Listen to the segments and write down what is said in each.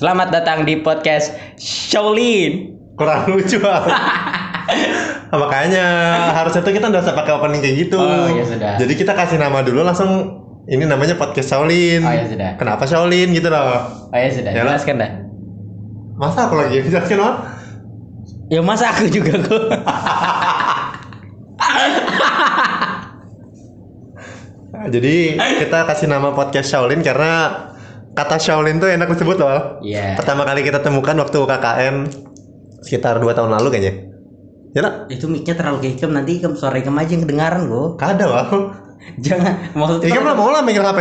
Selamat datang di podcast Shaolin. kurang lucu. Nah, makanya harusnya tuh kita nggak usah pakai opening kayak gitu. Oh, ya sudah. Jadi kita kasih nama dulu langsung ini namanya podcast Shaolin. Oh, ya sudah. Kenapa Shaolin gitu loh? Oh ya sudah, Ya jelaskan dah. Masa aku lagi jelaskan Wan? Ya masa aku juga kok. Jadi kita kasih nama podcast Shaolin karena kata Shaolin tuh enak disebut loh. Iya. Pertama kali kita temukan waktu KKN sekitar 2 tahun lalu kayaknya. Ya lah, Itu mic-nya terlalu kayak Ikem nanti Ikem suara Ikem aja yang kedengaran gua. kada wah. Jangan maksudnya Ini kan lah mau lah megang HP.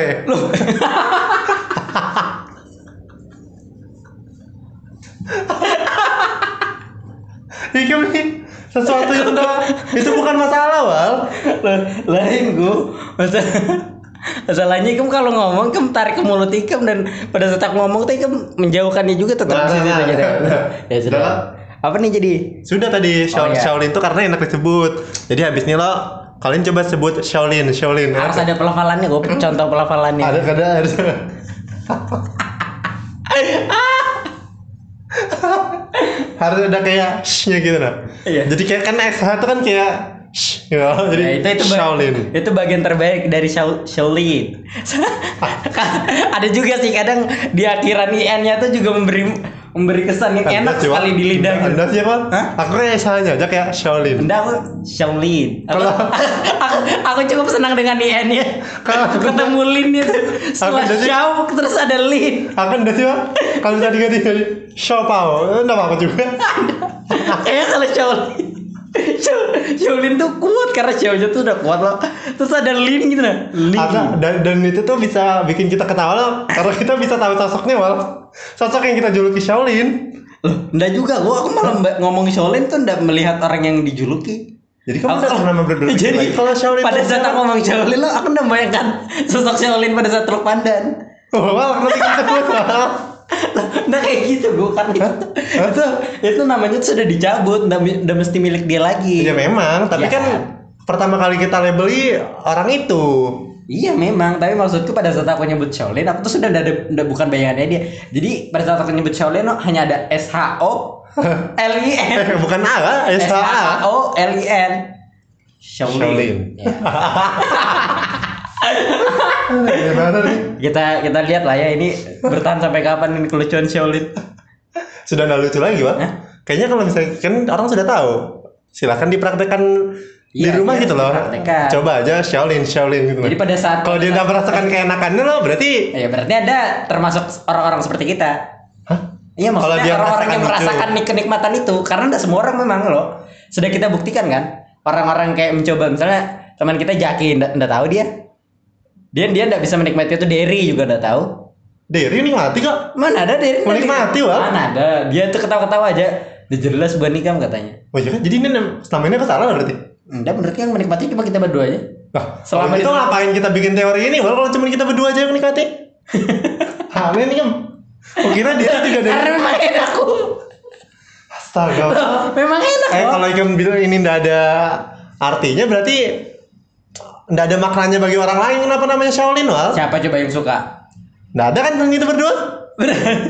Ini nih sesuatu yang udah itu bukan masalah wal. Lain gua. Masa Masalahnya Ikem kalau ngomong Ikem tarik ke mulut Ikem dan pada saat aku ngomong tuh Ikem menjauhkannya juga tetap Nah, situ nah, nah. Ya sudah. Udah. Apa nih jadi? Sudah tadi Shaolin, iya. Shaolin tuh karena enak disebut. Jadi habis ini lo kalian coba sebut Shaolin, Shaolin. Harus ada pelafalannya gua contoh pelafalannya. ada kada harus. harus ada kayak shh-nya gitu nah. Iya. Jadi kayak kan SH itu kan kayak Jadi Ya, itu itu ba- Shaolin. itu bagian terbaik dari Shao- Shaolin. Ada juga sih kadang di akhiran IN-nya tuh juga memberi memberi kesan yang enak Anda siapa? sekali di lidah gitu. Anda siapa? Hah? Aku kayak SH-nya aja kayak Shaolin. Anda aku Shaolin. Aku, Kalau- aku, aku cukup senang dengan IN-nya. Kalau aku- ketemu Lin itu setelah Shao terus ada Lin. Aku udah siapa? Kalau tadi ganti jadi Shopao, enggak apa-apa juga. Kayaknya kalau Shaolin Shao- Shaolin tuh kuat karena Xiaonya tuh udah kuat loh. Terus ada Lin gitu nah. Lin. Ada dan, dan itu tuh bisa bikin kita ketawa loh, karena kita bisa tahu sosoknya wal. Sosok yang kita juluki Shaolin. Loh, enggak juga. Gua aku malah ngomongin Shaolin tuh enggak melihat orang yang dijuluki. Jadi kamu udah pernah berpikir Jadi kalau Shaolin pada saat aku ngomong Shaolin lo, aku udah bayangkan sosok Shaolin pada saat Teluk Pandan. Oh, wal, kenapa kita wal? Nah kayak gitu gue kan itu, itu itu namanya tuh sudah dicabut, udah, udah mesti milik dia lagi. Ya memang, tapi Iya kan pertama kali kita labeli orang itu. Iya memang, tapi maksudku pada saat aku nyebut Shaolin, aku tuh sudah ada, udah bukan bayangannya dia. Jadi pada saat aku nyebut Shaolin, oh, hanya ada S H O L I N. Eh, bukan A kan? S H. O L I N. Shaolin. Shaolin. Ya. Gimana nih? Kita kita lihat lah ya ini bertahan sampai kapan ini kelucuan Shaolin. Sudah nggak lucu lagi, Pak. Hah? Kayaknya kalau misalnya kan orang sudah tahu. Silahkan dipraktekkan di Iya, rumah iya, gitu loh. Coba aja Shaolin, Shaolin gitu. Jadi pada saat kalau dia nggak merasakan keenakannya loh, berarti ya berarti ada termasuk orang-orang seperti kita. Hah? Iya Kalau maksudnya dia orang-orang yang merasakan nih kenikmatan itu karena tidak semua orang memang loh. Sudah kita buktikan kan orang-orang kayak mencoba misalnya teman kita Jaki ndak tahu dia. Dia dia ndak bisa menikmati itu Derry juga ndak tahu. Derry ini mati kok. Mana ada Derry? Menikmati, Wak. Mana ada? Dia tuh ketawa-ketawa aja. Dia jelas bukan nikam katanya. Oh iya kan? Jadi ini selama ini aku salah berarti. Enggak menurut yang menikmati cuma kita berdua aja. Nah, Selama itu ngapain kita bikin teori ini? Walau kalau cuma kita berdua aja yang menikmati. Hah, ini kan. Oh kira dia juga dari Karena memang enak aku. Astaga. memang enak Eh kalau ikan bilang ini ndak ada artinya berarti ndak ada maknanya bagi orang lain kenapa namanya Shaolin wal? Siapa coba yang suka? Ndak ada kan yang itu berdua?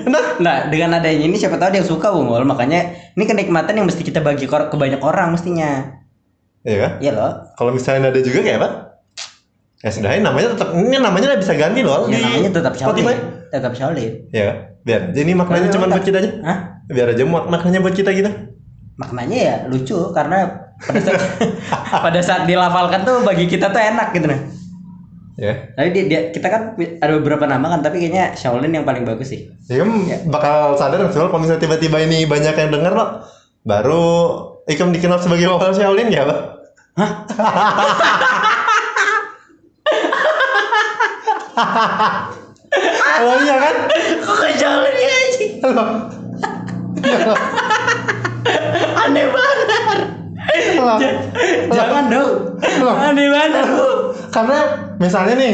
Nah, Nah, dengan adanya ini siapa tahu dia yang suka Bungol. Makanya ini kenikmatan yang mesti kita bagi ke banyak orang mestinya. iya kan? Iya loh. Kalau misalnya ada juga kayak apa? Ya sudah, ini namanya tetap ini namanya nggak bisa ganti loh. Ya namanya tetap Shaolin. Tetap Shaolin. Ya, kan? biar. Jadi maknanya Kalau cuma buat kita aja. Hah? Biar aja mak- maknanya buat kita gitu. Maknanya ya lucu karena pada saat, pada saat dilafalkan tuh bagi kita tuh enak gitu nah. Ya. Tapi dia, dia- kita kan ada beberapa nama kan tapi kayaknya Shaolin yang paling bagus sih. Ya kan bakal sadar soal kalau misalnya tiba-tiba ini banyak yang denger loh. Baru Ikam dikenal sebagai wawal Shaolin ya, Pak? oh iya kan? Kok ke Shaolin ya anjing? Halo. Aneh banget. Halo. Jangan dong. Loh. Aneh banget lu. Karena misalnya nih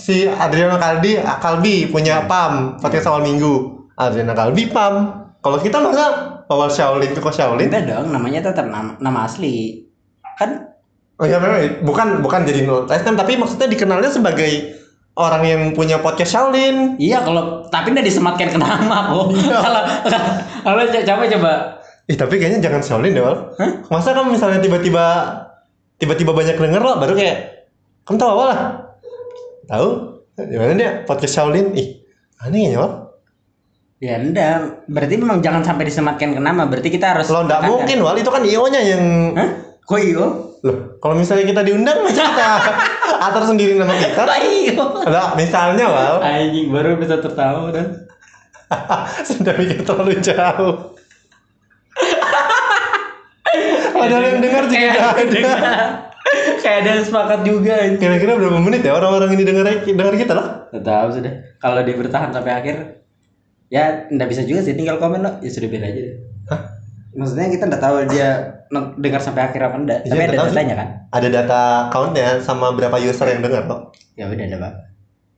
si Adriano Kalbi, Kalbi punya PAM podcast awal minggu. Adriano Kalbi PAM. Kalau kita masa awal Shaolin ke Shaolin? Enggak dong, namanya tetap nama, nama asli. Kan Oh iya memang bukan bukan jadi nol tapi maksudnya dikenalnya sebagai orang yang punya podcast Shaolin. Iya kalau tapi nggak disematkan ke nama kok. Kalau kalau co- coba coba. Ih tapi kayaknya jangan Shaolin deh, Wal. Hah? Masa kan misalnya tiba-tiba tiba-tiba banyak denger lo baru kayak kamu tahu apa lah? Tahu? Gimana dia podcast Shaolin? Ih, aneh ya, Wal. Ya enggak, berarti memang jangan sampai disematkan ke nama. Berarti kita harus Lo enggak mungkin, Wal. Itu kan IO-nya yang Hah? Kok iyo? Loh, kalau misalnya kita diundang masa kita atur sendiri nama kita? Kok iyo? Enggak, misalnya, Wal. Anjing baru bisa tertawa dan Sudah mikir terlalu jauh. Padahal yang dengar juga Kayak nggak ada. dengar. Kayak ada yang sepakat juga. Kira-kira berapa menit ya orang-orang ini dengar dengar kita lah? Nggak tahu sudah. Kalau dia bertahan sampai akhir, ya nggak bisa juga sih. Tinggal komen lo. Ya sudah biar aja deh. Hah? Maksudnya kita nggak tahu dia dengar sampai akhir apa enggak. Iya, Tapi nggak ada sih. datanya kan? Ada data countnya sama berapa user yang dengar kok. Ya udah ada pak.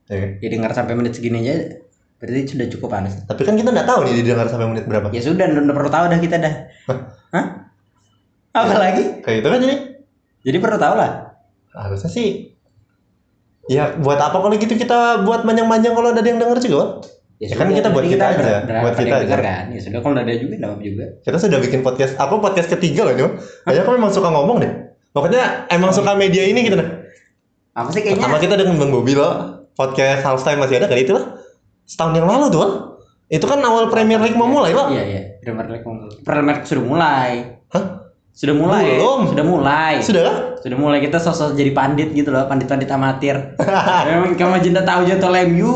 Ya kan? Ya dengar sampai menit segini aja. Berarti sudah cukup panas. Tapi kan kita nggak tahu nih didengar sampai menit berapa. Ya sudah, udah perlu tahu dah kita dah. Hah? Apa lagi? Kayak itu kan jadi. Jadi perlu tahu lah. Harusnya sih. Ya buat apa kalau gitu kita buat manjang-manjang kalau ada yang denger juga, Wal? Ya kan kita buat berarti kita aja, buat kita aja. kan. Ya sudah kalau ada juga nggak juga. Kita sudah bikin podcast, apa podcast ketiga loh ini. Kayaknya aku memang suka ngomong deh. Pokoknya emang suka media ini gitu nah. Apa sih kayaknya? Pertama kita dengan Bang Bobi loh, podcast half time masih ada kali itu lah. Setahun yang lalu tuh. Itu kan awal Premier League mau mulai, Wal. Iya iya. Premier League mau mulai. Premier League sudah mulai. Hah? Sudah mulai. Belum. Sudah mulai. Sudah? Sudah mulai kita sosok jadi pandit gitu loh, pandit-pandit amatir. Memang kamu cinta tahu jadwal MU.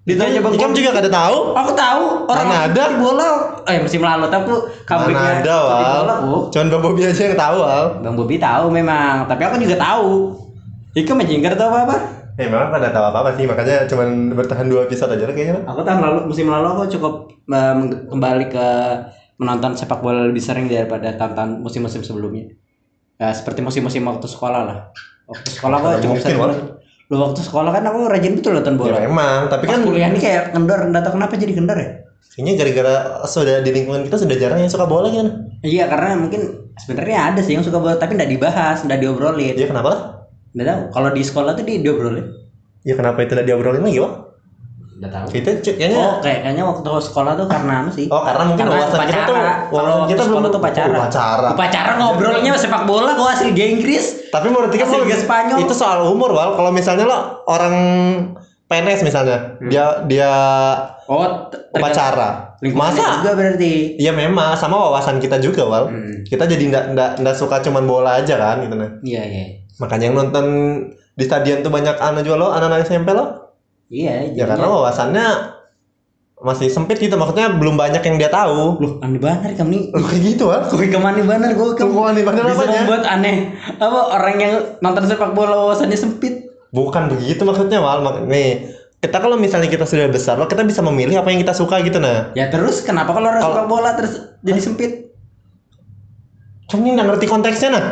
Ditanya Bang Bobi. juga kada tahu. Aku tahu orang Mana ada? bola. Eh musim lalu tapi comebacknya Mana ada, Wal. Oh. Cuman Bang Bobi aja yang tahu, Wal. Bang Bobi tahu memang, tapi aku juga tahu. Ika menjingkar tahu apa apa? Ya memang kada tahu apa-apa sih, makanya cuman bertahan dua episode aja lah kayaknya. Aku tahun lalu musim lalu aku cukup eh, meng- kembali ke menonton sepak bola lebih sering daripada tahun-tahun musim-musim sebelumnya. Ya, seperti musim-musim waktu sekolah lah. Waktu sekolah Mana cukup mungkin, sering. Lu waktu sekolah kan aku rajin betul nonton Ya bola. memang, tapi Pas kan kuliah ini kayak kendor, enggak tahu kenapa jadi kendor ya. kayaknya gara-gara sudah di lingkungan kita sudah jarang yang suka bola kan. Iya karena mungkin sebenarnya ada sih yang suka bola tapi enggak dibahas, enggak diobrolin. Ya kenapa lah? Enggak tahu. Kalau di sekolah tuh di diobrolin. Ya kenapa itu tidak diobrolin lagi, Wal? Enggak tahu. Kita c- kayaknya Oh, kayak kayaknya waktu sekolah tuh karena anu sih. Oh, karena mungkin Karena wawasan kita tuh wawasan waktu kita sekolah belum tuh upacara. Upacara. Upacara ngobrolnya sepak bola kok asli Liga Inggris. Tapi menurut kalau Liga Spanyol. itu soal umur, Wal. Kalau misalnya lo orang PNS misalnya, Hmm. dia dia Oh, upacara. Masa? juga berarti. Iya memang sama wawasan kita juga, Wal. Hmm. Kita jadi ndak ndak ndak suka cuman bola aja kan gitu nah. Iya, iya. Makanya yang nonton di stadion tuh banyak anak juga lo, anak-anak SMP lo. Iya, Ya karena wawasannya masih sempit gitu, maksudnya belum banyak yang dia tahu. Loh, aneh banget kamu nih. Loh, kayak gitu, Wal. Kok ke mana banget gue Kok aneh banget bisa apanya? membuat aneh apa orang yang nonton sepak bola wawasannya sempit. Bukan begitu maksudnya, Wal. Nih, kita kalau misalnya kita sudah besar, lo kita bisa memilih apa yang kita suka gitu nah. Ya terus kenapa kalau orang Kalau- sepak bola terus jadi sempit? Cuma ini nggak ngerti konteksnya nah.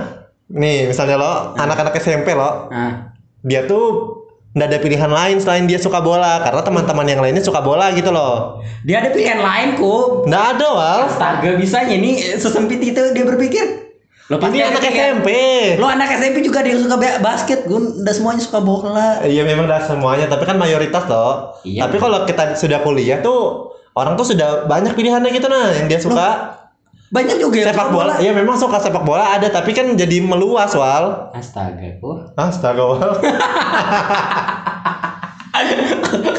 Nih, misalnya lo anak-anak SMP lo, Nah, dia tuh nggak ada pilihan lain selain dia suka bola karena teman-teman yang lainnya suka bola gitu loh. dia ada pilihan lain kok. Nggak ada, Wal. Astaga bisanya nih sesempit itu dia berpikir. Lo pasti Ini anak. SMP. Lo anak SMP juga ada yang suka ba- basket, gue udah semuanya suka bola. Iya memang dah semuanya, tapi kan mayoritas loh. Iya. Tapi kalau kita sudah kuliah tuh orang tuh sudah banyak pilihannya gitu nah yang dia suka Banyak juga yang sepak bola. Iya memang suka sepak bola ada, tapi kan jadi meluas wal. Astaga, kok. Astaga wal.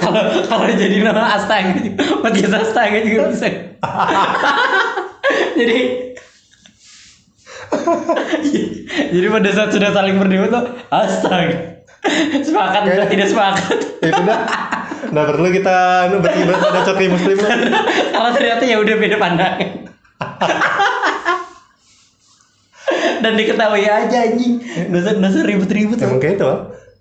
Kalau kalau jadi nama astaga, podcast astaga juga bisa. jadi jadi pada saat sudah saling berdua tuh astaga sepakat atau tidak sepakat. Itu dah. Nggak perlu kita anu berkibat ada coki muslim karena ternyata ya udah beda pandangan. Dan diketahui aja anjing. Dasar dasar ribut-ribut Emang kayak itu.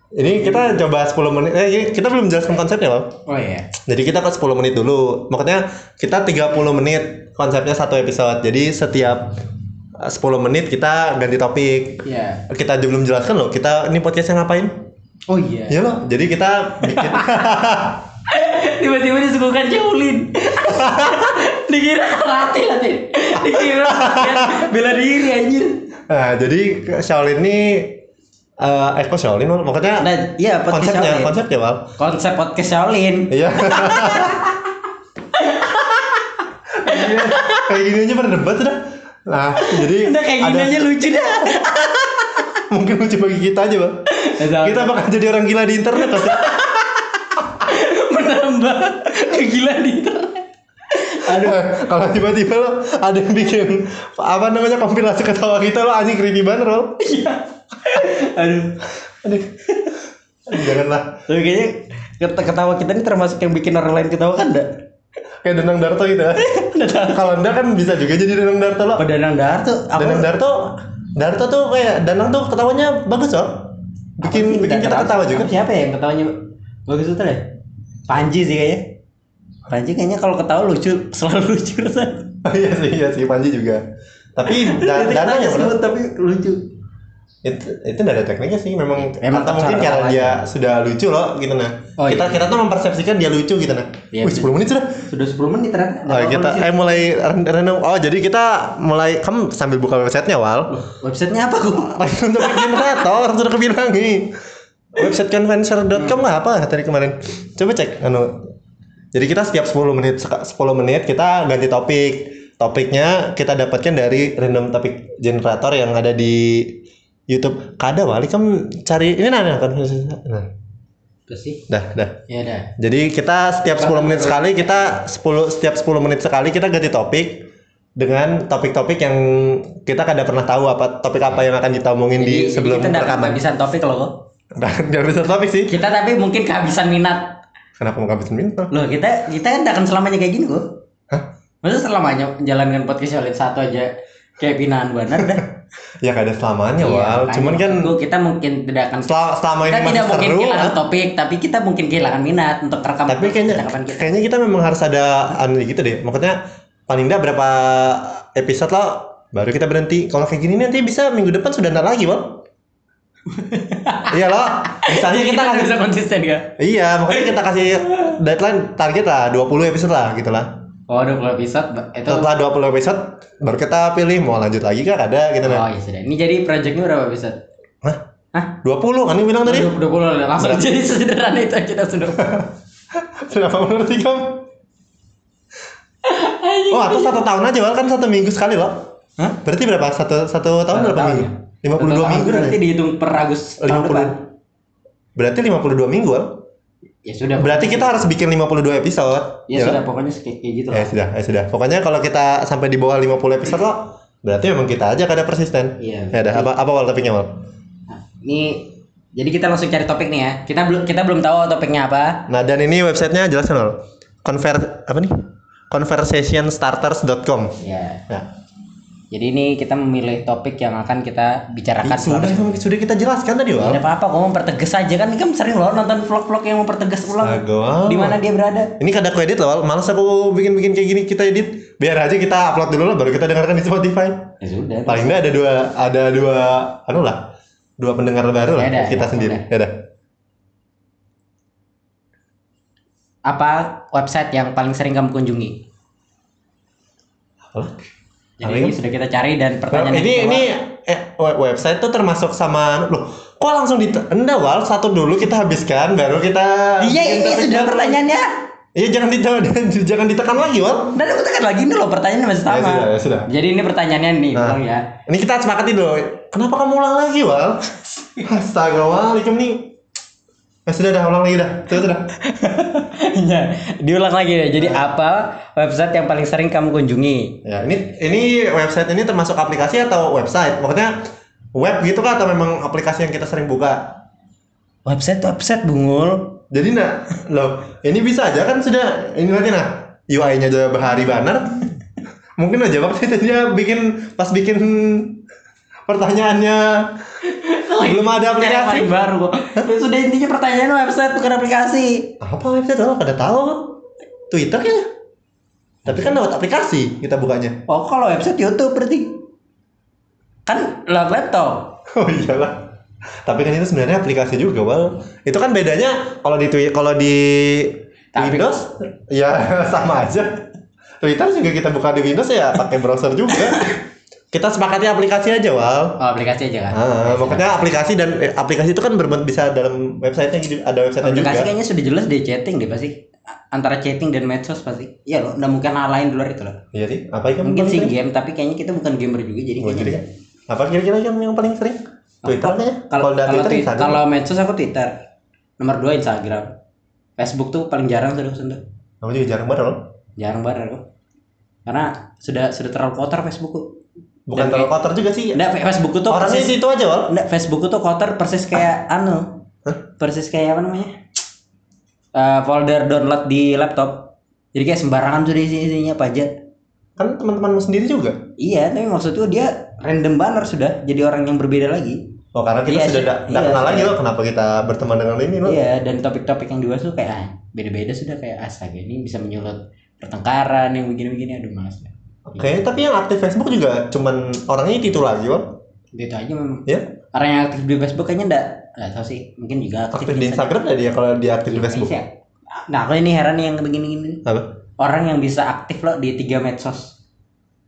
Ini kita coba 10 menit. Eh kita belum jelaskan konsepnya wal. oh iya Jadi kita ke 10 menit dulu. Makanya kita 30 menit konsepnya satu episode. Jadi setiap eh, 10 menit kita ganti topik. iya Kita belum jelaskan loh. Kita ini podcastnya ngapain? oh iya Iya loh. Jadi kita bikin tiba-tiba disuguhkan Shaolin dikira karate lah Tin. dikira bela diri anjir Nah, jadi Shaolin ini Eh, eh kok Shaolin Wal? Makanya Nah, iya podcast konsepnya, Shaolin. konsepnya Wal. Konsep podcast Shaolin. Iya. kayak gini, aja berdebat sudah. Nah, jadi Udah kayak gini ada- aja lucu dah. mungkin lucu bagi kita aja, Bang. Kita bakal jadi orang gila di internet pasti. menambah gila di internet. Aduh, kalau tiba-tiba lo ada yang bikin apa namanya kompilasi ketawa kita lo anjing creepy banget lo. Iya. Aduh. Aduh. Janganlah. Tapi kayaknya ket- ketawa kita ini termasuk yang bikin orang lain ketawa kan enggak? Kayak Danang Darto gitu. Kalau enggak kan bisa juga jadi Danang Darto lo. Oh, Danang Darto. Aku Danang Darto Darto tuh kayak Danang tuh ketawanya bagus loh. Bikin bikin kita ketawa juga. Siapa ya yang ketawanya bagus itu ya? Panji sih kayaknya. Panji kayaknya kalau ketawa lucu, selalu lucu rasanya. iya sih, iya sih Panji juga. Tapi da Itu Danang ketawanya yang smooth tapi lucu. Itu itu ada tekniknya sih memang Memang atau mungkin karena dia sudah lucu loh gitu nah Oh, kita iya. kita tuh mempersepsikan dia lucu gitu nah Iya, Wih, 10 menit sudah Sudah 10 menit ternyata. Oh, kita eh mulai random. Oh, jadi kita mulai kamu sambil buka websitenya, Wal. Websitenya apa kok? Untuk generator sudah kebilangi. Website convencer.com lah apa tadi kemarin. Coba cek anu. Jadi kita setiap 10 menit seka- 10 menit kita ganti topik. Topiknya kita dapatkan dari random topik generator yang ada di YouTube. Kada Wali kamu cari ini nah, nah, convencer. Nah, sih. dah, dah. Ya udah. Jadi kita setiap 10 menit sekali kita 10 setiap 10 menit sekali kita ganti topik dengan topik-topik yang kita kada pernah tahu apa topik apa yang akan kita omongin di Jadi, sebelum jadi kita rekaman. kehabisan topik loh. Jangan bisa topik sih. Kita tapi mungkin kehabisan minat. Kenapa mau kehabisan minta? Loh, kita kita kan tidak akan selamanya kayak gini kok. Hah? Masa selamanya menjalankan podcast Shaolin satu aja kayak binaan benar dah. Ya kada selamanya, Iya, Wal. Cuman kan kita mungkin tidak akan selama, selama ini kita masih tidak mungkin seru. kehilangan topik, tapi kita mungkin kehilangan minat untuk rekam Tapi kayaknya kita. kayaknya kita memang harus ada anu gitu deh. Maksudnya paling enggak berapa episode lo baru kita berhenti. Kalau kayak gini nanti bisa minggu depan sudah ntar lagi, Wal. iya loh. Misalnya kita kita kasih bisa konsisten ya. Iya, makanya kita kasih deadline target lah 20 episode lah gitu lah. Oh, 20 episode itu Setelah 20 episode baru kita pilih mau lanjut lagi kah ada gitu Oh, nah. iya sudah. Ini jadi projectnya berapa episode? Hah? Hah? 20 kan ini bilang tadi. 20 langsung Berapa? jadi sederhana itu aja dah sudah. Kenapa mengerti kamu? Oh, atau satu tahun aja, kan satu minggu sekali loh. Hah? Berarti berapa? Satu satu tahun Satu berapa tahun minggu? ya? 52 Satu tahun minggu berarti dihitung per Agus tahun 50. depan. Berarti 52 minggu, Wal. Ya sudah. Berarti kita harus bikin 52 episode. Ya, sudah kan? pokoknya kayak gitu Ya lah. sudah, ya sudah. Pokoknya kalau kita sampai di bawah 50 episode loh, berarti memang kita aja kada persisten. Iya. Ya udah, apa apa Wal topiknya, Wal? Nah, ini jadi kita langsung cari topik nih ya. Kita belum kita belum tahu topiknya apa. Nah, dan ini websitenya jelaskan loh. Conver apa nih? conversationstarters.com. Ya. Ya. Jadi ini kita memilih topik yang akan kita bicarakan. Sudah, sudah kita jelaskan tadi, Tidak Wal. apa-apa, kok mempertegas aja kan. Ini kan sering loh nonton vlog-vlog yang mempertegas ulang. Di mana dia berada? Ini kada aku edit loh, Wal. Males aku bikin-bikin kayak gini kita edit. Biar aja kita upload dulu lah baru kita dengarkan di Spotify. Ya sudah. Paling enggak ada dua ada dua anu lah. Dua pendengar baru lah Ya kita ya sendiri. Ya udah. Apa website yang paling sering kamu kunjungi? Apa? Jadi ini sudah kita cari dan pertanyaan ini ini eh, we- website tuh termasuk sama loh kok langsung di enggak wal satu dulu kita habiskan baru kita Iya ini sudah pertanyaannya. iya jangan ditekan jangan ditekan lagi wal Dan aku tekan lagi ini loh pertanyaannya masih sama. Ya sudah, ya sudah. Jadi ini pertanyaannya nih, Nah. ulang ya. ini kita sepakati dulu kenapa kamu ulang lagi wal astaga wal nih ya sudah dah ulang lagi dah sudah sudah Iya, diulang lagi ya. Jadi apa website yang paling sering kamu kunjungi? ya ini ini website ini termasuk aplikasi atau website maksudnya web gitu kan atau memang aplikasi yang kita sering buka Website website bungul. Jadi nah, loh, ini bisa aja kan sudah ini nanti nah UI-nya aja bahari banner. Mungkin aja waktu itu dia bikin pas bikin pertanyaannya belum ada Yang aplikasi. paling baru kok. Sudah intinya pertanyaan website bukan aplikasi. Apa website lo pada tahu? Twitter kayaknya. Tapi kan lewat aplikasi kita bukanya. Oh kalau website YouTube berarti kan lewat laptop. Oh iyalah. Tapi kan itu sebenarnya aplikasi juga, Wal. Itu kan bedanya kalau di Twi- kalau di Tapi- Windows ya sama aja. Twitter juga kita buka di Windows ya pakai browser juga. Kita sepakati aplikasi aja wal Oh, aplikasi aja kan. Ah, makanya aplikasi dan eh, aplikasi itu kan berbentuk bisa dalam websitenya gitu ada websitenya juga aplikasi kayaknya sudah jelas deh chatting deh pasti. Antara chatting dan medsos pasti. Iya loh, nggak mungkin hal lain di luar itu loh. iya sih apa yang Mungkin sih game, tapi kayaknya kita bukan gamer juga jadi Oh, kayaknya enggak. apa kira-kira yang yang paling sering Twitter kayaknya Kalau kalau Twitter kalau medsos aku Twitter. Nomor dua Instagram. Facebook tuh paling jarang sudah sentuh. aku juga jarang banget loh Jarang banget aku. Karena sudah sudah terlalu kotor Facebook tuh. Bukan Dan terlalu kotor juga sih Nggak, Facebook tuh orangnya persis itu aja wal Nggak, Facebook tuh kotor persis kayak anu. Persis kayak apa namanya? Eh, folder download di laptop. Jadi kayak sembarangan sudah isi isinya apa aja. kan teman-temanmu sendiri juga Iya, tapi maksudku dia random banner sudah jadi orang yang berbeda lagi. oh karena kita Iya sudah tidak Iya, kenal lagi iya. loh kenapa kita berteman dengan ini loh Iya, dan topik-topik yang dibahas tuh kayak ah, beda-beda sudah kayak astaga ini bisa menyulut pertengkaran yang begini-begini aduh malas dah. Oke tapi yang aktif Facebook juga cuman orangnya itu lagi wal Gitu aja memang. ya Orang yang aktif di Facebook kayaknya enggak enggak tahu sih, mungkin juga aktif di Instagram ada dia kalau dia aktif di Facebook Iya. Nah, aku ini heran yang begini-gini. apa Orang yang bisa aktif loh di tiga medsos.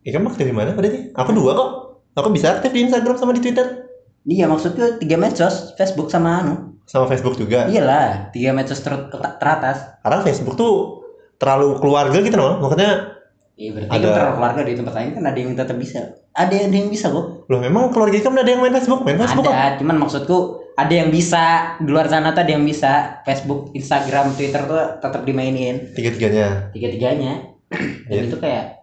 Iya kamu aktif di mana berarti? Aku dua kok. Aku bisa aktif di Instagram sama di Twitter. Iya, maksudku tiga medsos, Facebook sama anu. Sama Facebook juga. Iyalah, tiga medsos ter- ter- teratas. Karena Facebook tuh terlalu keluarga gitu loh. Makanya Iya, berarti Ada- kan keluarga di tempat lain kan ada yang tetap bisa. Ada yang, ada yang bisa kok. loh memang keluarga kamu ada yang main Facebook, main Facebook. Ada, cuman maksudku ada yang bisa di luar sana tuh ada yang bisa Facebook, Instagram, Twitter tuh tetap dimainin Tiga-tiganya. tiga-tiganya. Dan Iya. itu kayak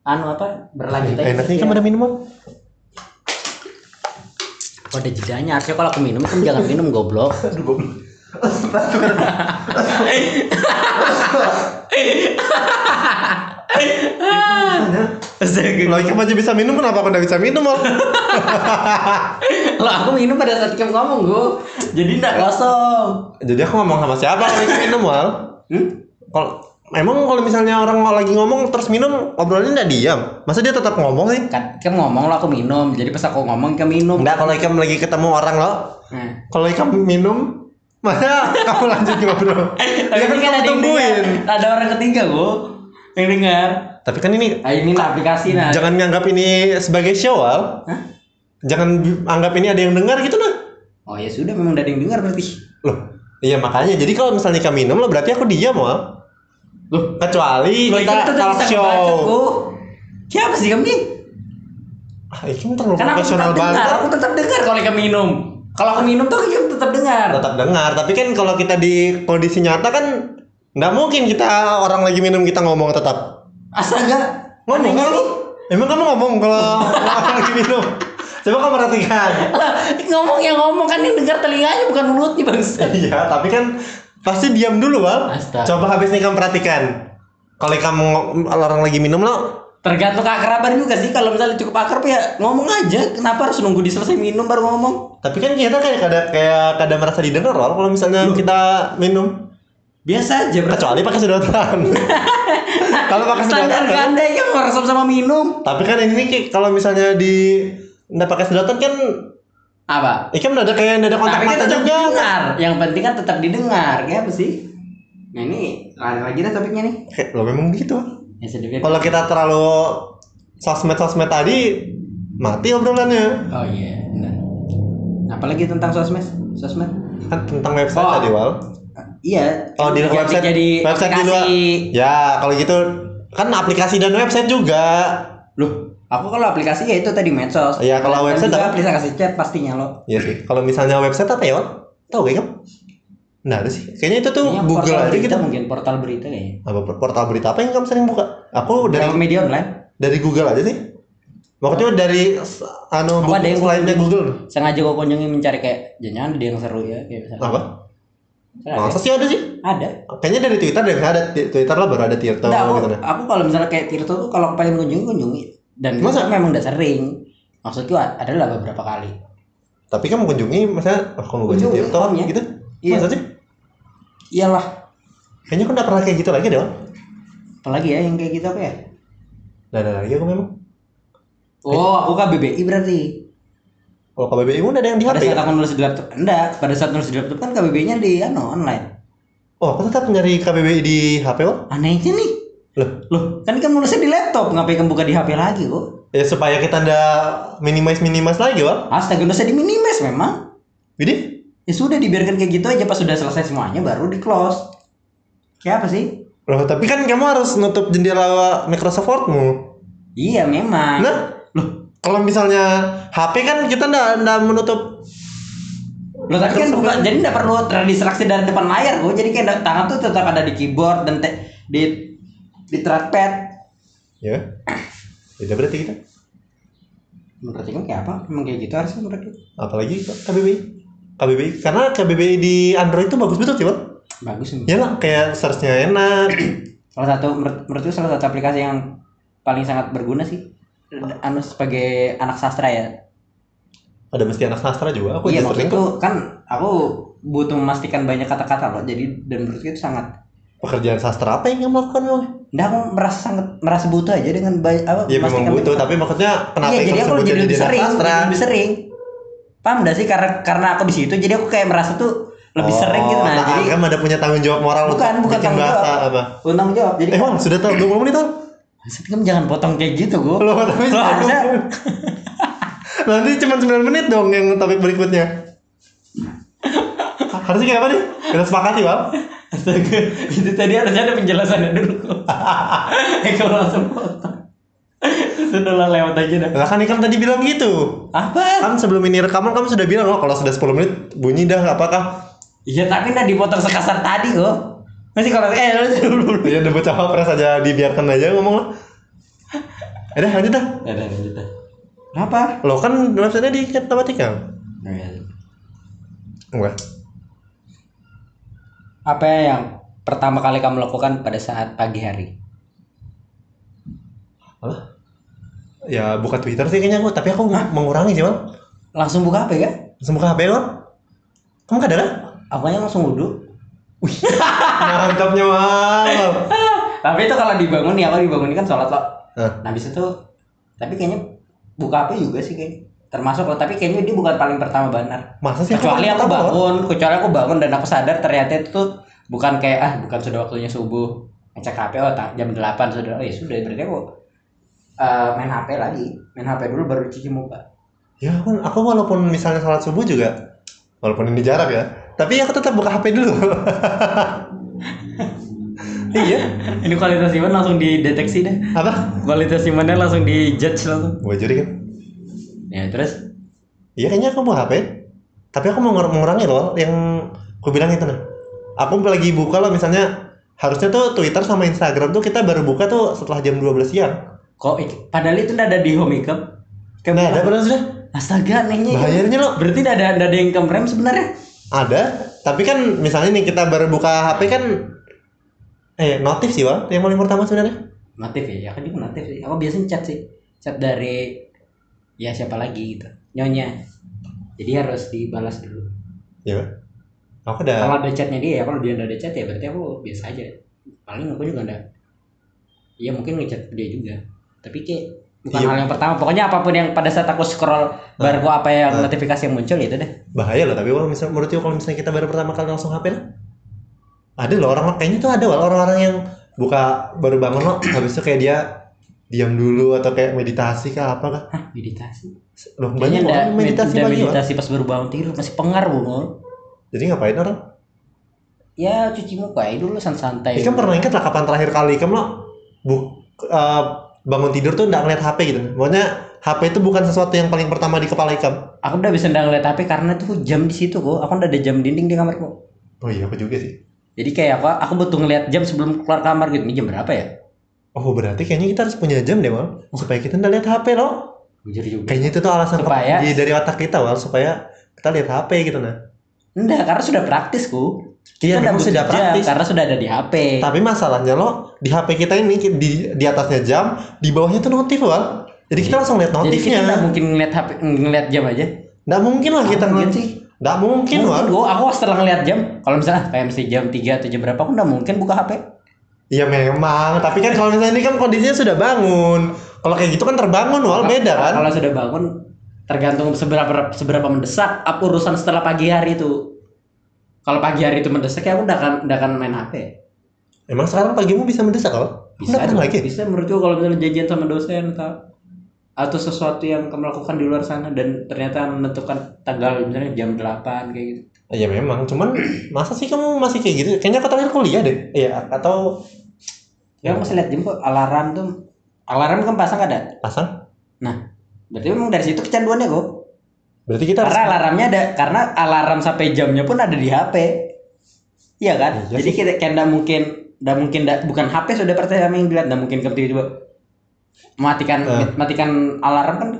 anu apa berlanjut aja. Enaknya kayak- ada minuman. Oh, ada jedanya. Harusnya kalau aku minum kamu jangan minum goblok. Aduh goblok. Astaga. Loh, kamu aja bisa minum, kenapa aku nggak bisa minum, Mal? Kalau aku minum pada saat kamu ngomong gue, jadi nggak kosong. Jadi aku ngomong sama siapa kalau lagi minum, Mal? Hmm? Kalau emang kalau misalnya orang lagi ngomong terus minum, obrolannya nggak diam. Masa dia tetap ngomong sih? Kan kamu ngomong lo aku minum, jadi pas aku ngomong kamu minum. Enggak, kalau kamu lagi ketemu orang loh, Nah. kalau kamu minum, mana kamu lanjut ngobrol? Tapi Ya ini kan ada tungguin. Ada orang ketiga gue yang dengar. Tapi kan ini Ah, ini aplikasi nah. jangan nganggap ini sebagai show, Al. Hah? Jangan anggap ini ada yang dengar gitu nah. Oh ya sudah memang ada yang dengar berarti. Loh, iya makanya. Jadi kalau misalnya kamu minum lo berarti aku diam, Al. Loh, Kecuali Lo kita itu talk show. Siapa sih kamu nih? Ah, ini terlalu aku profesional banget. aku tetap dengar kalau kamu minum. Kalau aku minum tuh kamu tetap dengar. Tetap dengar, tapi kan kalau kita di kondisi nyata kan nggak mungkin kita orang lagi minum kita ngomong tetap. Astaga. Ngomong kan? nih. Emang kamu ngomong kalau orang lagi minum? Coba kamu perhatikan. Ngomong yang ngomong kan yang dengar telinganya bukan mulutnya bangsa. Iya, tapi kan pasti diam dulu, Bang. Astaga. Coba habis ini kamu perhatikan. Kalau kamu ng- orang lagi minum lo, Tergantung keakraban juga sih. Kalau misalnya cukup akrab ya ngomong aja. Kenapa harus nunggu diselesai minum baru ngomong? tapi kan kita kayak kada kayak kada merasa didengar loh kalau misalnya kita minum. Biasa aja berarti. Kecuali pakai sedotan. kalau pakai sedotan kan. ganda yang orang sama minum. Tapi kan ini kalau misalnya di nggak pakai sedotan kan Apa? ikan udah ada kayak ada kontak Tapi kan mata juga. didengar. Yang penting kan tetap didengar. Kayak apa sih? Nah ini lagi dah topiknya nih. Kayak lo memang gitu. Ya. Kalau kita terlalu sosmed-sosmed tadi mati obrolannya. Oh iya. benar. Apalagi tentang sosmed? Sosmed? Kan tentang website Oh. tadi, Wal. Iya. Kalau di website jadi website di luar. Ya, kalau gitu kan aplikasi dan website juga. Loh, aku kalau aplikasi ya itu tadi medsos. Iya, kalau Dan website juga aplikasi chat pastinya lo. Iya sih. Kalau misalnya website apa ya, Wal? Tahu gak kamu? Nah, ada sih. Kayaknya itu tuh Kayaknya Google aja berita gitu. mungkin portal berita kayaknya. Apa portal berita apa yang kamu sering buka? Aku dari Dari media online. dari Google aja sih. Maksudnya dari anu Aku ada yang slide-nya Google. Sengaja gue kunjungi mencari kayak jangan ada yang seru ya kayak misalnya. Apa? Ada. Masa sih ada sih? Ada. Kayaknya dari Twitter deh, ada Twitter lah baru ada Tirto Nggak, aku, gitu nah. aku kalau misalnya kayak Tirto tuh kalau pengen kunjungi kunjungi dan Masa? memang udah sering. Maksudku a- adalah beberapa kali. Tapi kamu kunjungi misalnya oh, kamu kunjungi Kunjungi, Tirto formnya. gitu. Iya. Masa sih? Iyalah. Kayaknya aku nggak pernah kayak gitu lagi deh. Apalagi ya yang kayak gitu apa ya? Nggak ada lagi aku memang. Oh, aku KBBI berarti. Kalau KBBI udah ada yang di Pada HP saat ya? aku nulis di laptop, enggak. Pada saat nulis di laptop kan KBBI-nya di ano, online. Oh, aku tetap nyari KBBI di HP, Wal. Anehnya nih. Loh, Loh, kan kamu nulisnya di laptop, ngapain kamu buka di HP lagi kok? Ya supaya kita ndak minimize minimize lagi, Wal. Astaga, nggak usah diminimis memang. Jadi, Ya sudah dibiarkan kayak gitu aja pas sudah selesai semuanya baru di close. Kayak apa sih? loh, tapi kan kamu harus nutup jendela Microsoft Wordmu. Iya memang. Nah, Loh, kalau misalnya HP kan kita ndak ndak menutup lo tapi kan bukan jadi nggak perlu terdistraksi dari depan layar gue jadi kayak tangan tuh tetap ada di keyboard dan te- di di trackpad. ya. Beda berarti kita. Menurut kamu kayak apa? Emang kayak gitu harusnya lu? Apalagi KBBI. KBBI karena KBBI di Android itu bagus betul sih, Wal. Bagus. Ya lah, kayak search-nya enak. Salah satu menurut menurut gue salah satu aplikasi yang paling sangat berguna sih. Anu sebagai anak sastra ya. Ada mesti anak sastra juga. Aku iya kok. kan aku butuh memastikan banyak kata-kata loh. Jadi dan menurutku itu sangat Pekerjaan sastra apa yang kamu lakukan, Wal? Nah, aku merasa sangat merasa butuh aja dengan banyak apa Ya memang butuh, tapi maksudnya kenapa iya, jadi aku jadi lebih sering, sastra? jadi lebih sering. Paham gak sih karena karena aku di situ jadi aku kayak merasa tuh lebih sering gitu nah. jadi kan ada punya tanggung jawab moral Bukan, untuk bukan bikin tanggung bahasa jawab. apa? untung jawab. Jadi Eh, Wan, sudah tahu 20 menit, Wan? Maksud kamu jangan potong kayak gitu, gue. Loh, tapi Lo harusnya Nanti cuma 9 menit dong yang topik berikutnya. Harusnya kayak apa nih? Kita sepakati, Wal. Astaga, itu tadi harusnya ada penjelasannya dulu. eh kalau langsung potong. Sudah lah lewat aja dah. Lah kan Ikam tadi bilang gitu. Apa? Kan sebelum ini rekaman kamu sudah bilang oh kalau sudah 10 menit bunyi dah apakah? Iya tapi nggak dipotong sekasar tadi kok. Masih kalau eh lu dulu. Ya udah baca pres aja dibiarkan aja ngomong lah. Eh dah lanjut dah. Ada lanjut dah. Kenapa? Lo kan websitenya di Matematika. Oh, iya. Enggak. Apa yang pertama kali kamu lakukan pada saat pagi hari? Apa? Ya buka Twitter sih kayaknya aku, tapi aku mengurangi sih, Wal. Langsung buka HP kan? Langsung buka HP, Wal. Kamu kan? Aku langsung wudhu. Mantapnya, Wal. Tapi itu kalau dibangun nih, aku dibangun kan sholat loh. Hah? Nah, habis itu tapi kayaknya buka HP juga sih kayaknya. Termasuk loh, tapi kayaknya dia bukan paling pertama banar. Masa sih? Kecuali aku bangun, kecuali aku bangun dan aku sadar ternyata itu tuh bukan kayak ah bukan sudah waktunya subuh ngecek HP oh jam 8 sudah oh ya sudah berarti aku eh, main HP lagi main HP dulu baru cuci muka Ya aku, aku walaupun misalnya sholat subuh juga Walaupun ini jarak ya Tapi aku tetap buka HP dulu. Iya. Ini kualitas Iman langsung dideteksi deh. Apa? kualitas Imannya langsung dijudge langsung. Gue juri kan? Ya terus? Iya kayaknya aku buka HP Tapi aku mau mengur- mengurangi loh Yang aku bilang itu nah Aku lagi buka loh misalnya Harusnya tuh Twitter sama Instagram tuh kita baru buka tuh setelah jam 12 siang. Kok padahal itu udah ada di home makeup. Nah ada padahal sudah. Astaga itu. Bahayanya loh. Berarti udah ada ada yang kemrem sebenarnya Ada Tapi kan misalnya nih kita baru buka HP kan Eh notif sih Wal Yang paling pertama sebenarnya. Notif ya aku juga notif sih. Aku biasanya chat sih chat dari ya siapa lagi gitu nyonya. Jadi harus dibalas dulu. Ya Aku udah kalau ada chatnya dia ya kalau dia nggak ada chat ya berarti aku biasa aja. Paling aku juga nggak iya mungkin ngechat dia juga. Tapi kayak bukan Iya. hal yang pertama. Pokoknya apa pun yang pada saat aku scroll baru apa yang Ah. notifikasi yang muncul itu deh. Bahaya loh tapi kalau misalnya menurut kalau misalnya kita baru pertama kali langsung HP lah ada loh orang kayaknya tuh ada loh orang-orang yang buka baru bangun loh habis itu kayak dia diam dulu atau kayak meditasi kah apa kah? Hah, meditasi? Loh banyak nggak orang meditasi pagi Wal. meditasi pas baru bangun tidur masih pengar bungul jadi ngapain orang? Ya cuci muka ya dulu santai Ikam pernah ingat lah kapan terakhir kali Ikam lo bu eh, bangun tidur tuh nggak ngeliat HP gitu. Pokoknya HP itu bukan sesuatu yang paling pertama di kepala Ikam. Aku udah bisa nggak ngeliat HP karena tuh jam di situ kok aku udah ada jam dinding di kamarku oh iya aku juga sih. Jadi kayak aku aku butuh ngeliat jam sebelum keluar kamar gitu. Ini jam berapa ya? Oh berarti kayaknya kita harus punya jam deh mal. Supaya kita nggak lihat HP loh jujur juga. Kayaknya itu tuh alasan Supaya- dari otak kita wal supaya kita lihat HP gitu nah. Enggak karena sudah praktis ku Iya, Kita memang sudah jam, praktis. karena sudah ada di HP Tapi masalahnya lo di HP kita ini di di atasnya jam, di bawahnya tuh notif loh. Jadi kita langsung lihat jadi kita nggak notifnya. mungkin ngeliat HP ngeliat jam aja Nggak mungkin lah kita ngeliat sih. Nggak mungkin mungkin wal. gua aku setelah ngeliat jam kalau misalnya kayak mesti jam 3 atau jam berapa aku nggak mungkin buka HP Iya memang. Tapi kan kalau misalnya ini kan kondisinya sudah bangun. Kalau kayak gitu kan terbangun wal beda kan. kalau sudah bangun tergantung seberapa seberapa mendesak apa urusan setelah pagi hari itu kalau pagi hari itu mendesak ya aku udah akan udah akan main HP Emang sekarang pagimu bisa mendesak kalau? bisa pernah lagi. bisa menurut gua kalau misalnya janjian sama dosen atau atau sesuatu yang kamu lakukan di luar sana dan ternyata menentukan tanggal misalnya jam 8 kayak gitu Ya memang, cuman masa sih kamu masih kayak gitu? Kayaknya kau terakhir kuliah deh. Iya, atau ya aku masih lihat jam kok alarm tuh alarm kan pasang ada pasang? nah berarti memang dari situ kecanduannya kok Berarti kita harus karena alarmnya ada karena alarm sampai jamnya pun ada di HP iya kan? Iya jadi kita kayak mungkin nggak mungkin nggak- bukan HP sudah pertama yang dilihat nggak mungkin kamu tiba-tiba matikan Eh. matikan alarm kan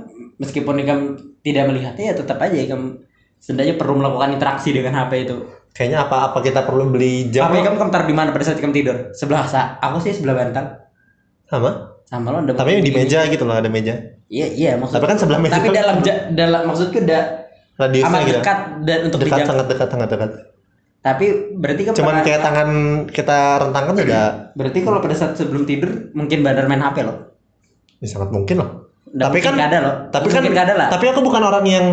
meskipun kamu tidak melihatnya ya tetap aja kamu setidaknya perlu melakukan interaksi dengan HP itu. Kayaknya apa-apa kita perlu beli jam HP kamu kamu taruh di mana pada saat kamu tidur? Sebelah sa aku sih sebelah bantal. Sama? Sama lo ada Tapi di meja gitu loh, ada meja. iya iya maksud Tapi kan sebelah meja tapi kan- dalam ja- dalam maksudku udah Radiusnya amat gitu. dekat dan untuk Dekat, dijangkau sangat dekat, sangat dekat. tapi berarti kan Cuman kayak tangan kita rentangkan udah berarti kalau pada saat sebelum tidur mungkin badar main HP loh ya, sangat mungkin loh. Nggak Tapi kan- nggak ada loh Tapi kan mungkin nggak ada lah Tapi aku bukan orang yang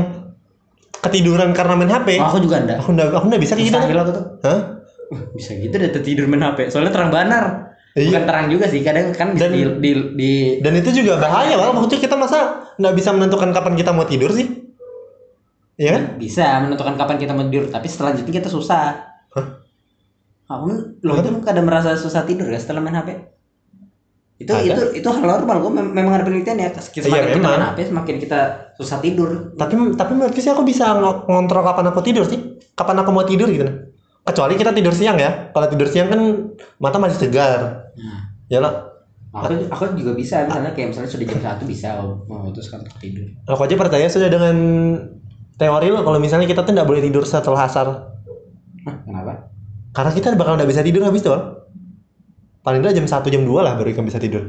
ketiduran karena main HP. Oh, aku juga enggak Aku enggak aku enggak bisa kayak gitu. Mustahil aku tuh Hah? Bisa gitu deh tidur main HP soalnya terang banar Iya. bukan terang juga sih kadang kan Dan- di, di, di Dan itu juga bahaya, Wal. Maksudnya kita masa nggak bisa menentukan kapan kita mau tidur sih? Iya kan? bisa menentukan kapan kita mau tidur tapi selanjutnya kita susah Hah? aku lo itu kadang merasa susah tidur ya setelah main HP itu Ada. itu itu hal normal kok Mem- memang ada penelitian ya semakin Iya, kita main HP semakin kita susah tidur Tapi tapi menurutku sih aku bisa ng- ngontrol kapan aku tidur sih. Kapan aku mau tidur gitu. nah. Kecuali kita tidur siang ya. Kalau tidur siang kan mata masih segar. nah Ya lah. aku aku juga bisa misalnya kayak misalnya sudah jam satu bisa memutuskan untuk tidur Aku aja percaya sudah dengan teori lo kalau misalnya kita tuh nggak boleh tidur setelah asar. Hah, kenapa Karena kita bakal nggak bisa tidur habis tuh. Paling nggak jam 1 jam 2 lah baru kamu bisa tidur.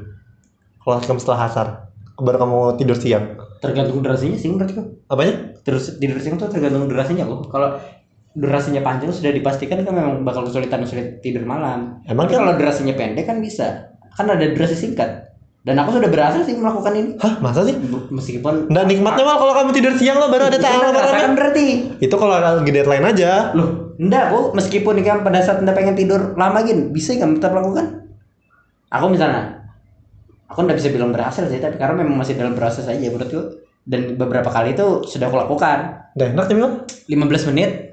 Kalau kamu setelah asar, baru kamu tidur siang. tergantung durasinya sih menurutku Apanya? terus tidur siang tuh tergantung durasinya kok kalau durasinya panjang sudah dipastikan kan memang bakal kesulitan sulit tidur malam. Emang tapi kan? kalau durasinya pendek kan bisa. Kan ada durasi singkat. Dan aku sudah berhasil sih melakukan ini. Hah, masa sih? Meskipun Nggak nikmatnya mal kalau kamu tidur siang lo baru ada udah tahu merasakan berarti. Itu kalau lagi deadline aja. loh enggak kok meskipun nih kan pada saat anda pengen tidur lama gini bisa kan tetap lakukan? Aku misalnya aku nggak bisa bilang berhasil sih tapi karena memang masih dalam proses aja menurutku. Dan beberapa kali itu sudah aku lakukan. Nggak enak tapi mal. 15 menit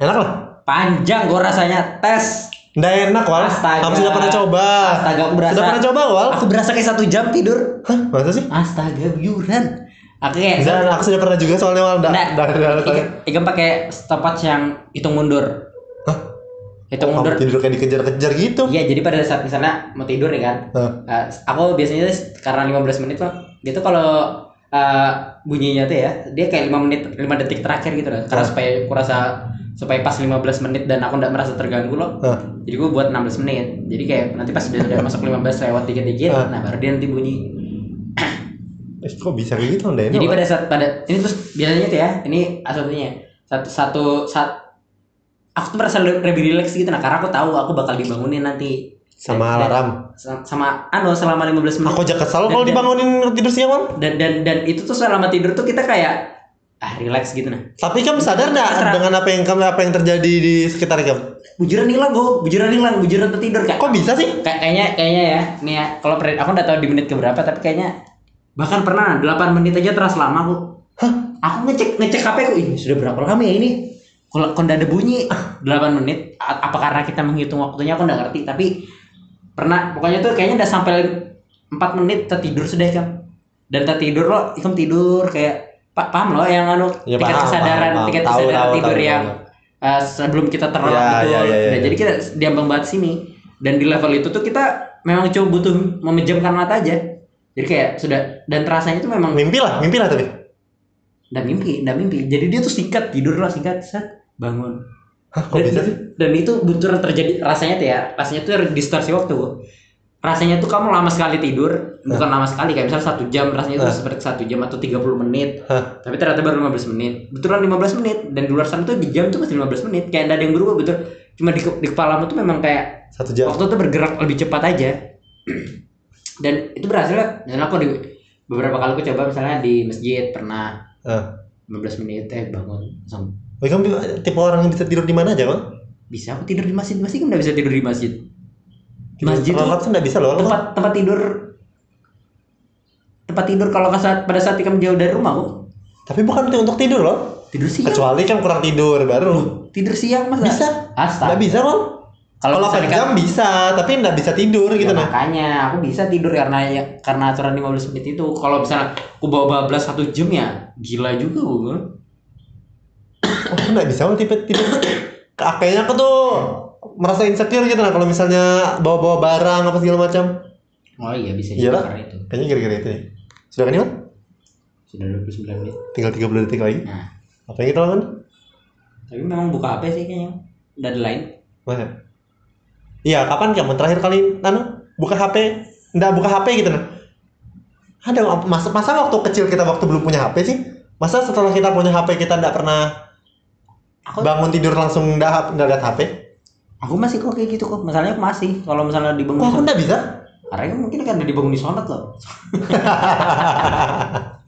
Enak lah. panjang gua rasanya tes Nggak enak wal. Astaga. Kamu sudah pernah coba. astaga aku berasa Sudah pernah coba wal? aku berasa kayak satu jam tidur Hah, masa sih? astaga biuran aku kayak Dan aku sudah pernah juga soalnya wal. Nggak. Ikan, pakai stopwatch yang hitung mundur Hah? hitung Kamu mundur tidur kayak dikejar-kejar gitu. iya jadi pada saat misalnya mau tidur nih kan Hah. uh, aku biasanya karena 15 menit mah dia tuh kalau uh, bunyinya tuh ya dia kayak 5 menit 5 detik terakhir gitu loh karena Hah. supaya aku rasa supaya pas 15 menit dan aku nggak merasa terganggu loh. Hah. jadi gue buat 16 menit. Jadi kayak nanti pas udah, udah masuk 15 lewat dikit-dikit Ah. nah baru dia nanti bunyi. Eh, kok bisa kayak gitu jadi pada saat pada ini terus biasanya tuh ya ini aslinya. Satu satu saat aku tuh merasa le- lebih relax gitu. Nah karena aku tahu aku bakal dibangunin nanti. Sama Dan- alarm. sama, sama anu selama 15 menit. Aku aja kesal Dan- kalau dibangunin tidur siang dan dan dan itu tuh selama tidur tuh kita kayak ah relax gitu nah. Tapi kamu sadar nggak dengan apa yang kamu apa yang terjadi di sekitar kamu? bujuran hilang gue bujuran hilang. Bujuran tertidur kayak Kok bisa sih? kayak kayaknya kayaknya ya. Nih ya kalau pernah aku nggak tahu di menit keberapa tapi kayaknya bahkan pernah 8 menit aja terasa lama aku Hah? aku ngecek ngecek HP ku ini sudah berapa lama ya ini? Kalau kalau nggak ada bunyi 8 menit. Apa karena kita menghitung waktunya aku nggak ngerti. Tapi pernah pokoknya tuh kayaknya udah sampai 4 menit tertidur sudah kan dan tertidur loh ikam tidur kayak pak paham loh yang anu Ya, tingkat paham, kesadaran paham, tingkat Tahu, kesadaran tahu, tidur tahu, yang tahu. eh, sebelum kita terlelap Ya, betul ya, ya, ya, Nah, ya. jadi kita diambang banget sini dan di level itu tuh kita memang cuma butuh memejamkan mata aja jadi kayak sudah dan rasanya tuh memang Mimpi lah, mimpi lah tapi. nggak mimpi nggak mimpi jadi dia tuh singkat tidur lah singkat set bangun Hah, kok dan, bisa sih? dan itu betul terjadi rasanya tuh ya rasanya tuh distorsi waktu rasanya tuh kamu lama sekali tidur bukan lama sekali kayak misalnya satu jam rasanya tuh seperti satu jam atau 30 menit. Tapi ternyata baru 15 menit. Betulan 15 menit dan di luar sana tuh di jam tuh masih 15 menit kayak ada yang berubah betul. Cuma di, di kepalamu tuh memang kayak Satu jam. waktu tuh bergerak lebih cepat aja. Dan itu berhasil lah. dan aku di beberapa kali aku coba misalnya di masjid pernah. Ah. 15 menit eh bangun langsung. Kamu tipe orang yang bisa tidur di mana aja, Bang? bisa aku tidur di masjid. Masih kan bisa tidur di masjid masjid tuh Terlelap tuh nggak bisa loh. tempat tempat tidur tempat tidur kalau saat pada saat ikam jauh dari rumah kok. Tapi bukan untuk tidur loh. Tidur siang. Kecuali kan kurang tidur baru. Tidur siang masa? Bisa. Astaga. Nggak bisa kok. Kalau Kalau misalnya 8 jam bisa, tapi nggak bisa tidur gitu Ya, nah. makanya aku bisa tidur karena ya, karena aturan 15 menit itu. Kalau misalnya aku bawa bablas satu jam ya gila juga gue. Oh, nggak bisa kok tipe tidur. Kayaknya aku tuh merasa insecure gitu nah kalau misalnya bawa-bawa barang apa segala macam. Oh iya bisa Iyalah. juga karena itu. Kayaknya gara-gara itu ya. Sudah kan Iwan? Sudah 29 menit. Tinggal 30 detik lagi. Nah, Apa yang kita lakukan? tapi memang buka HP sih kayaknya. Udah ada lain. Masa? Iya, kapan kamu terakhir kali anu buka HP? Nggak buka HP gitu nah. Ada masa masa waktu kecil kita waktu belum punya HP sih? Masa setelah kita punya HP kita nggak pernah Aku bangun tidur langsung nggak nggak lihat HP? Aku masih kok kayak gitu kok. Misalnya aku masih kalau misalnya dibangun Kok aku nggak bisa? Karena mungkin kan dibangun di sholat loh.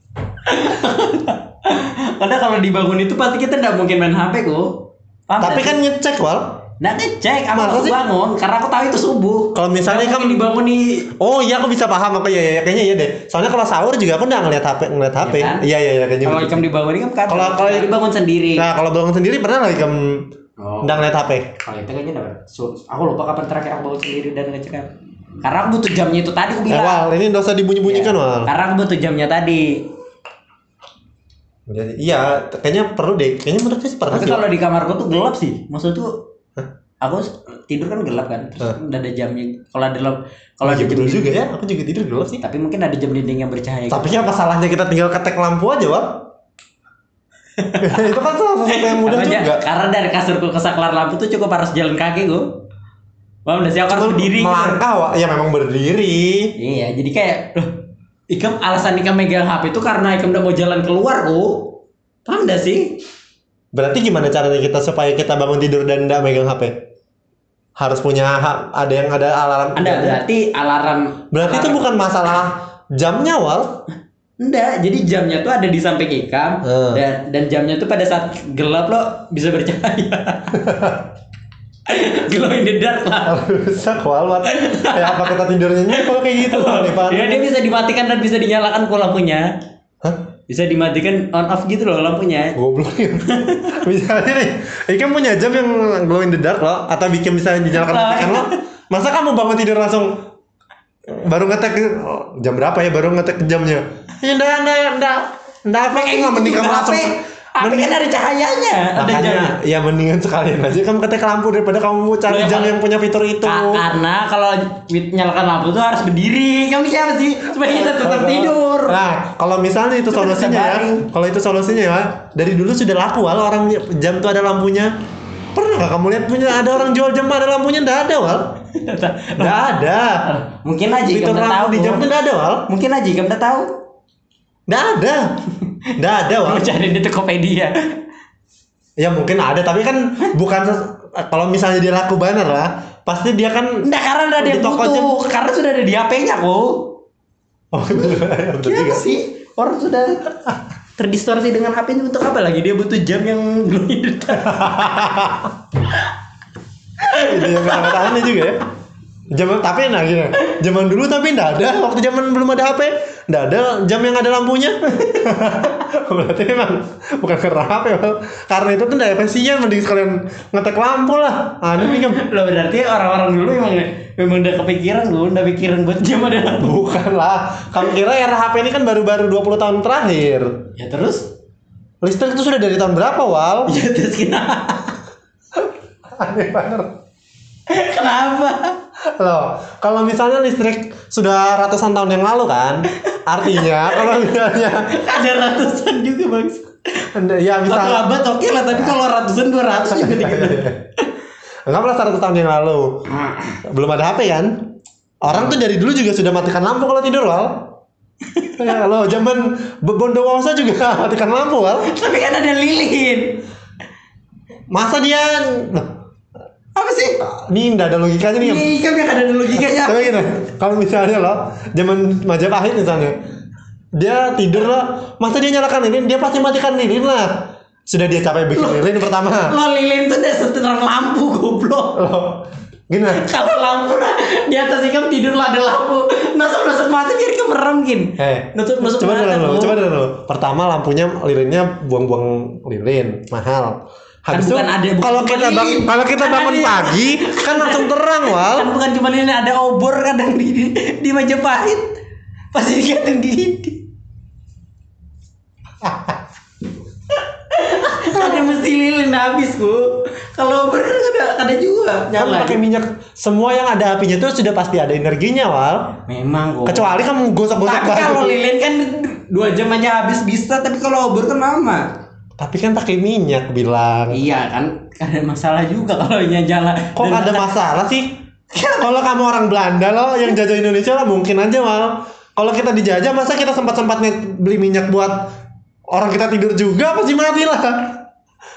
Karena kalau dibangun itu pasti kita nggak mungkin main HP kok. Paham Tapi kan sih? ngecek wal. Nggak ngecek, aku Masa bangun karena aku tahu itu subuh. Kalau misalnya Nggak kan dibangun di Oh iya aku bisa paham apa ya, ya kayaknya iya deh. Soalnya kalau sahur juga aku nggak ngeliat HP ngeliat HP. kan? Iya iya iya kayaknya. kalau ikam dibangun kan kan Kalau- kalau- dibangun sendiri. Nah kalau bangun sendiri pernah nggak kamu Oh. nggak ngeliat HP? Kalau itu kayaknya dapat. So, aku lupa kapan terakhir aku bangun sendiri dan ngecek kan. Karena aku butuh jamnya itu tadi aku Eh, bilang. Wal, ini nggak usah dibunyi-bunyikan Iya. Wal. Karena aku butuh jamnya tadi. Jadi, Iya, kayaknya perlu deh. Kayaknya menurut saya sih perlu Tapi kalau di kamarku tuh gelap sih. Maksud tuh aku s- tidur kan gelap kan. Terus Hah? udah ada jamnya. Kalau ada lamp- kalau ada jam juga ya. Aku juga tidur gelap sih. Tapi mungkin ada jam dinding yang bercahaya. Tapi apa salahnya kita tinggal ketek lampu aja, Wal? itu kan salah satu yang mudah Apa aja, juga. Karena dari kasurku ke saklar lampu tuh cukup harus jalan kaki gue. Wah, udah siap harus berdiri. gitu. Melangkah, Wal. Ya memang berdiri. Iya, jadi kayak loh, Ikam alasan Ikam megang HP itu karena Ikam udah mau jalan keluar kok. Paham gak sih? Berarti gimana caranya kita supaya kita bangun tidur dan nggak megang HP? Harus punya ha- ada yang ada alarm. Anda berarti alarm Berarti itu alarm- bukan masalah jamnya, Wal. Enggak, jadi jamnya tuh ada di samping Ikam Eh. dan dan jamnya tuh pada saat gelap lo bisa bercahaya. Glow in the dark lah. Rusak, Wal. Wal. Kayak apa kita tidurnya kalau kayak gitu, Wal. Nih, Pak. Ya dia bisa dimatikan dan bisa dinyalakan kok lampunya. Hah? Bisa dimatikan on off gitu loh lampunya. Goblok ya. Misalnya nih, Ikan punya jam yang glow in the dark loh, atau bikin bisa dinyalakan matikan lo. Masa kamu bangun tidur langsung baru ngetek oh, jam berapa ya baru ngetek jamnya? Ya enggak enggak enggak enggak apa Kayak enggak mending kamu HP, langsung HP kan ada cahayanya, ada Makanya jamnya. ya mendingan sekalian aja kamu ketek lampu daripada kamu cari Loh, jam yang punya fitur itu. Ka- karena kalau nyalakan lampu tuh harus berdiri. Kamu siapa sih? Supaya kita tetap tidur. Nah, kalau misalnya itu Itu solusinya ya, kalau itu solusinya ya, dari dulu sudah laku wal orang jam tuh ada lampunya. Pernah nggak kamu lihat punya ada orang jual jam ada lampunya? Nggak ada wal. Nggak ada. Mungkin aja udah tahu. lampu di jam tuh nggak ada wal. Mungkin aja udah tahu. Nggak ada. Nggak ada wal. Cari di Tokopedia. Ya mungkin ada, tapi kan bukan kalau misalnya dia laku banner lah, pasti dia kan. Enggak karena udah ada Di yang toko butuh. Karena sudah ada di HP-nya kok. Oh betul juga. sih? Orang sudah terdistorsi dengan HP ini untuk apa lagi? Dia butuh jam yang glow in the dark. Itu yang sangat aneh juga ya. Zaman tapi nah gini, zaman dulu tapi nggak ada waktu zaman belum ada HP, nggak ada jam yang ada lampunya. Berarti memang bukan karena HP, karena itu tuh nggak efisien, mending sekalian ngetek lampu lah. Aneh nih kan. Loh berarti orang-orang dulu memang memang udah kepikiran gue, udah pikiran buat jam ada lampu. Bukan lah. Kamu kira era HP ini kan baru-baru 20 tahun terakhir. Ya terus? Listrik itu sudah dari tahun berapa, Wal? Ya terus kenapa? Aneh banget. Kenapa? Loh, kalau misalnya listrik sudah ratusan tahun yang lalu kan, artinya kalau misalnya Ada ratusan juga bang. Anda- ya Satu bisa abad oke lah, tapi kalau ratusan dua ratus juga dikit. Anggaplah 100 tahun yang lalu belum ada HP kan? Orang tuh dari dulu juga sudah matikan lampu kalau tidur wal. ya lo zaman Bondowoso juga matikan lampu wal. tapi kan ada lilin. Masa dia Loh, Apa sih? ini nggak ada logikanya nih. Ini kan yang ada logikanya. Tapi gini, kalau misalnya lo zaman Majapahit misalnya, dia tidur lah, masa dia nyalakan lilin, dia pasti matikan lilin lah. Sudah dia capek bikin lilin pertama. Lo lilin tuh udah seterang lampu goblok. Loh, Gini lah. Kalau lampu nah, di atas ikam tidur lah ada lampu. Nusuk nusuk mata biar ikam merem gin. Eh, Nusuk nusuk coba mata. dulu, coba dulu. Pertama lampunya lilinnya buang-buang lilin, mahal. Kan Habis itu bukan ada- bukan kalau kita bang, lilin. kalau kita Kan bangun ada- pagi kan langsung terang, Wal. Kan bukan cuma ini ada obor kadang di di, di Majapahit. Pasti digantung di dinding. ada mesti lilin habis ku. Kalau obor kan ada ada juga Kan nyala. pakai minyak semua yang ada apinya itu sudah pasti ada energinya, Wal. Memang kok. Kecuali kamu gosok-gosok Tapi kalau lilin kan dua jam aja habis bisa, tapi kalau obor kan lama. Tapi kan pakai minyak bilang. Iya kan, ada masalah juga kalau nya jalan. Kok Dan ada kata- masalah sih? Kalau kamu orang Belanda loh yang jajah Indonesia lah mungkin aja mal. Kalau kita dijajah masa kita sempat-sempatnya beli minyak buat orang kita tidur juga pasti mati lah.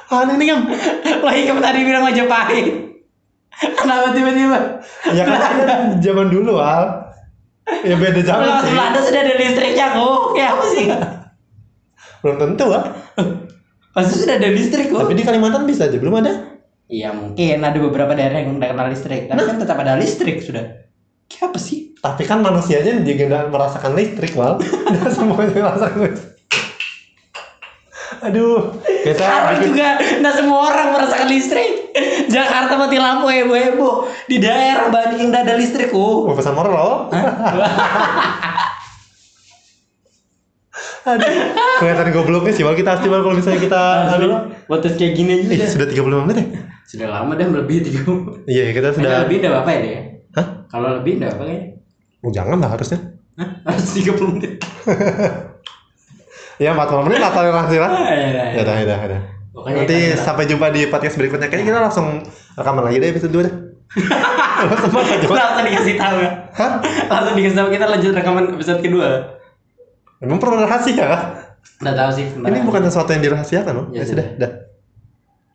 Aneh nih kan. Lagi kamu tadi bilang Majapahit. Kenapa tiba-tiba? Ya kan ada zaman dulu al. Ya beda zaman Kalau sih. Belanda sudah ada listriknya kok. Ya apa sih? Belum tentu ah. Pasti sudah ada listrik kok. Tapi di Kalimantan bisa aja belum ada. Iya mungkin ada beberapa daerah yang udah kenal listrik, tapi kan tetap ada listrik sudah. Kayak apa sih? Tapi kan manusianya juga nggak merasakan listrik wal. Nggak semuanya merasakan listrik. Aduh, kita Sekarang bikin- juga nggak semua orang merasakan listrik. Jakarta mati lampu heboh-heboh. Di daerah banyak yang nggak ada listrik kok. mau pesan moral loh. Aduh, kelihatan gobloknya sih. Wal kita pasti Wal, kalau misalnya kita aduh. Podcast kayak gini aja Eh, udah. sudah 35 menit ya? Sudah lama dah lebih tiga. Iya, kita Sudah sudah. lebih udah apa ya deh? Hah? Kalau lebih udah apa kayaknya? Oh, jangan lah harusnya. Hah? Harus 30 menit. Ya, 40 menit lah toleransi lah. Ah, ya, ya, Ya udah, ya udah, ya udah. Pokoknya Nanti kita- sampai jumpa di podcast berikutnya. Kayaknya kita langsung rekaman lagi deh episode 2 deh. Langsung dikasih tahu ya. Hah? Langsung dikasih tahu kita lanjut rekaman episode kedua. Emang perlu rahasia? Udah tahu sih. Ini bukan sesuatu yang dirahasiakan loh. Ya Ya, sudah, dah.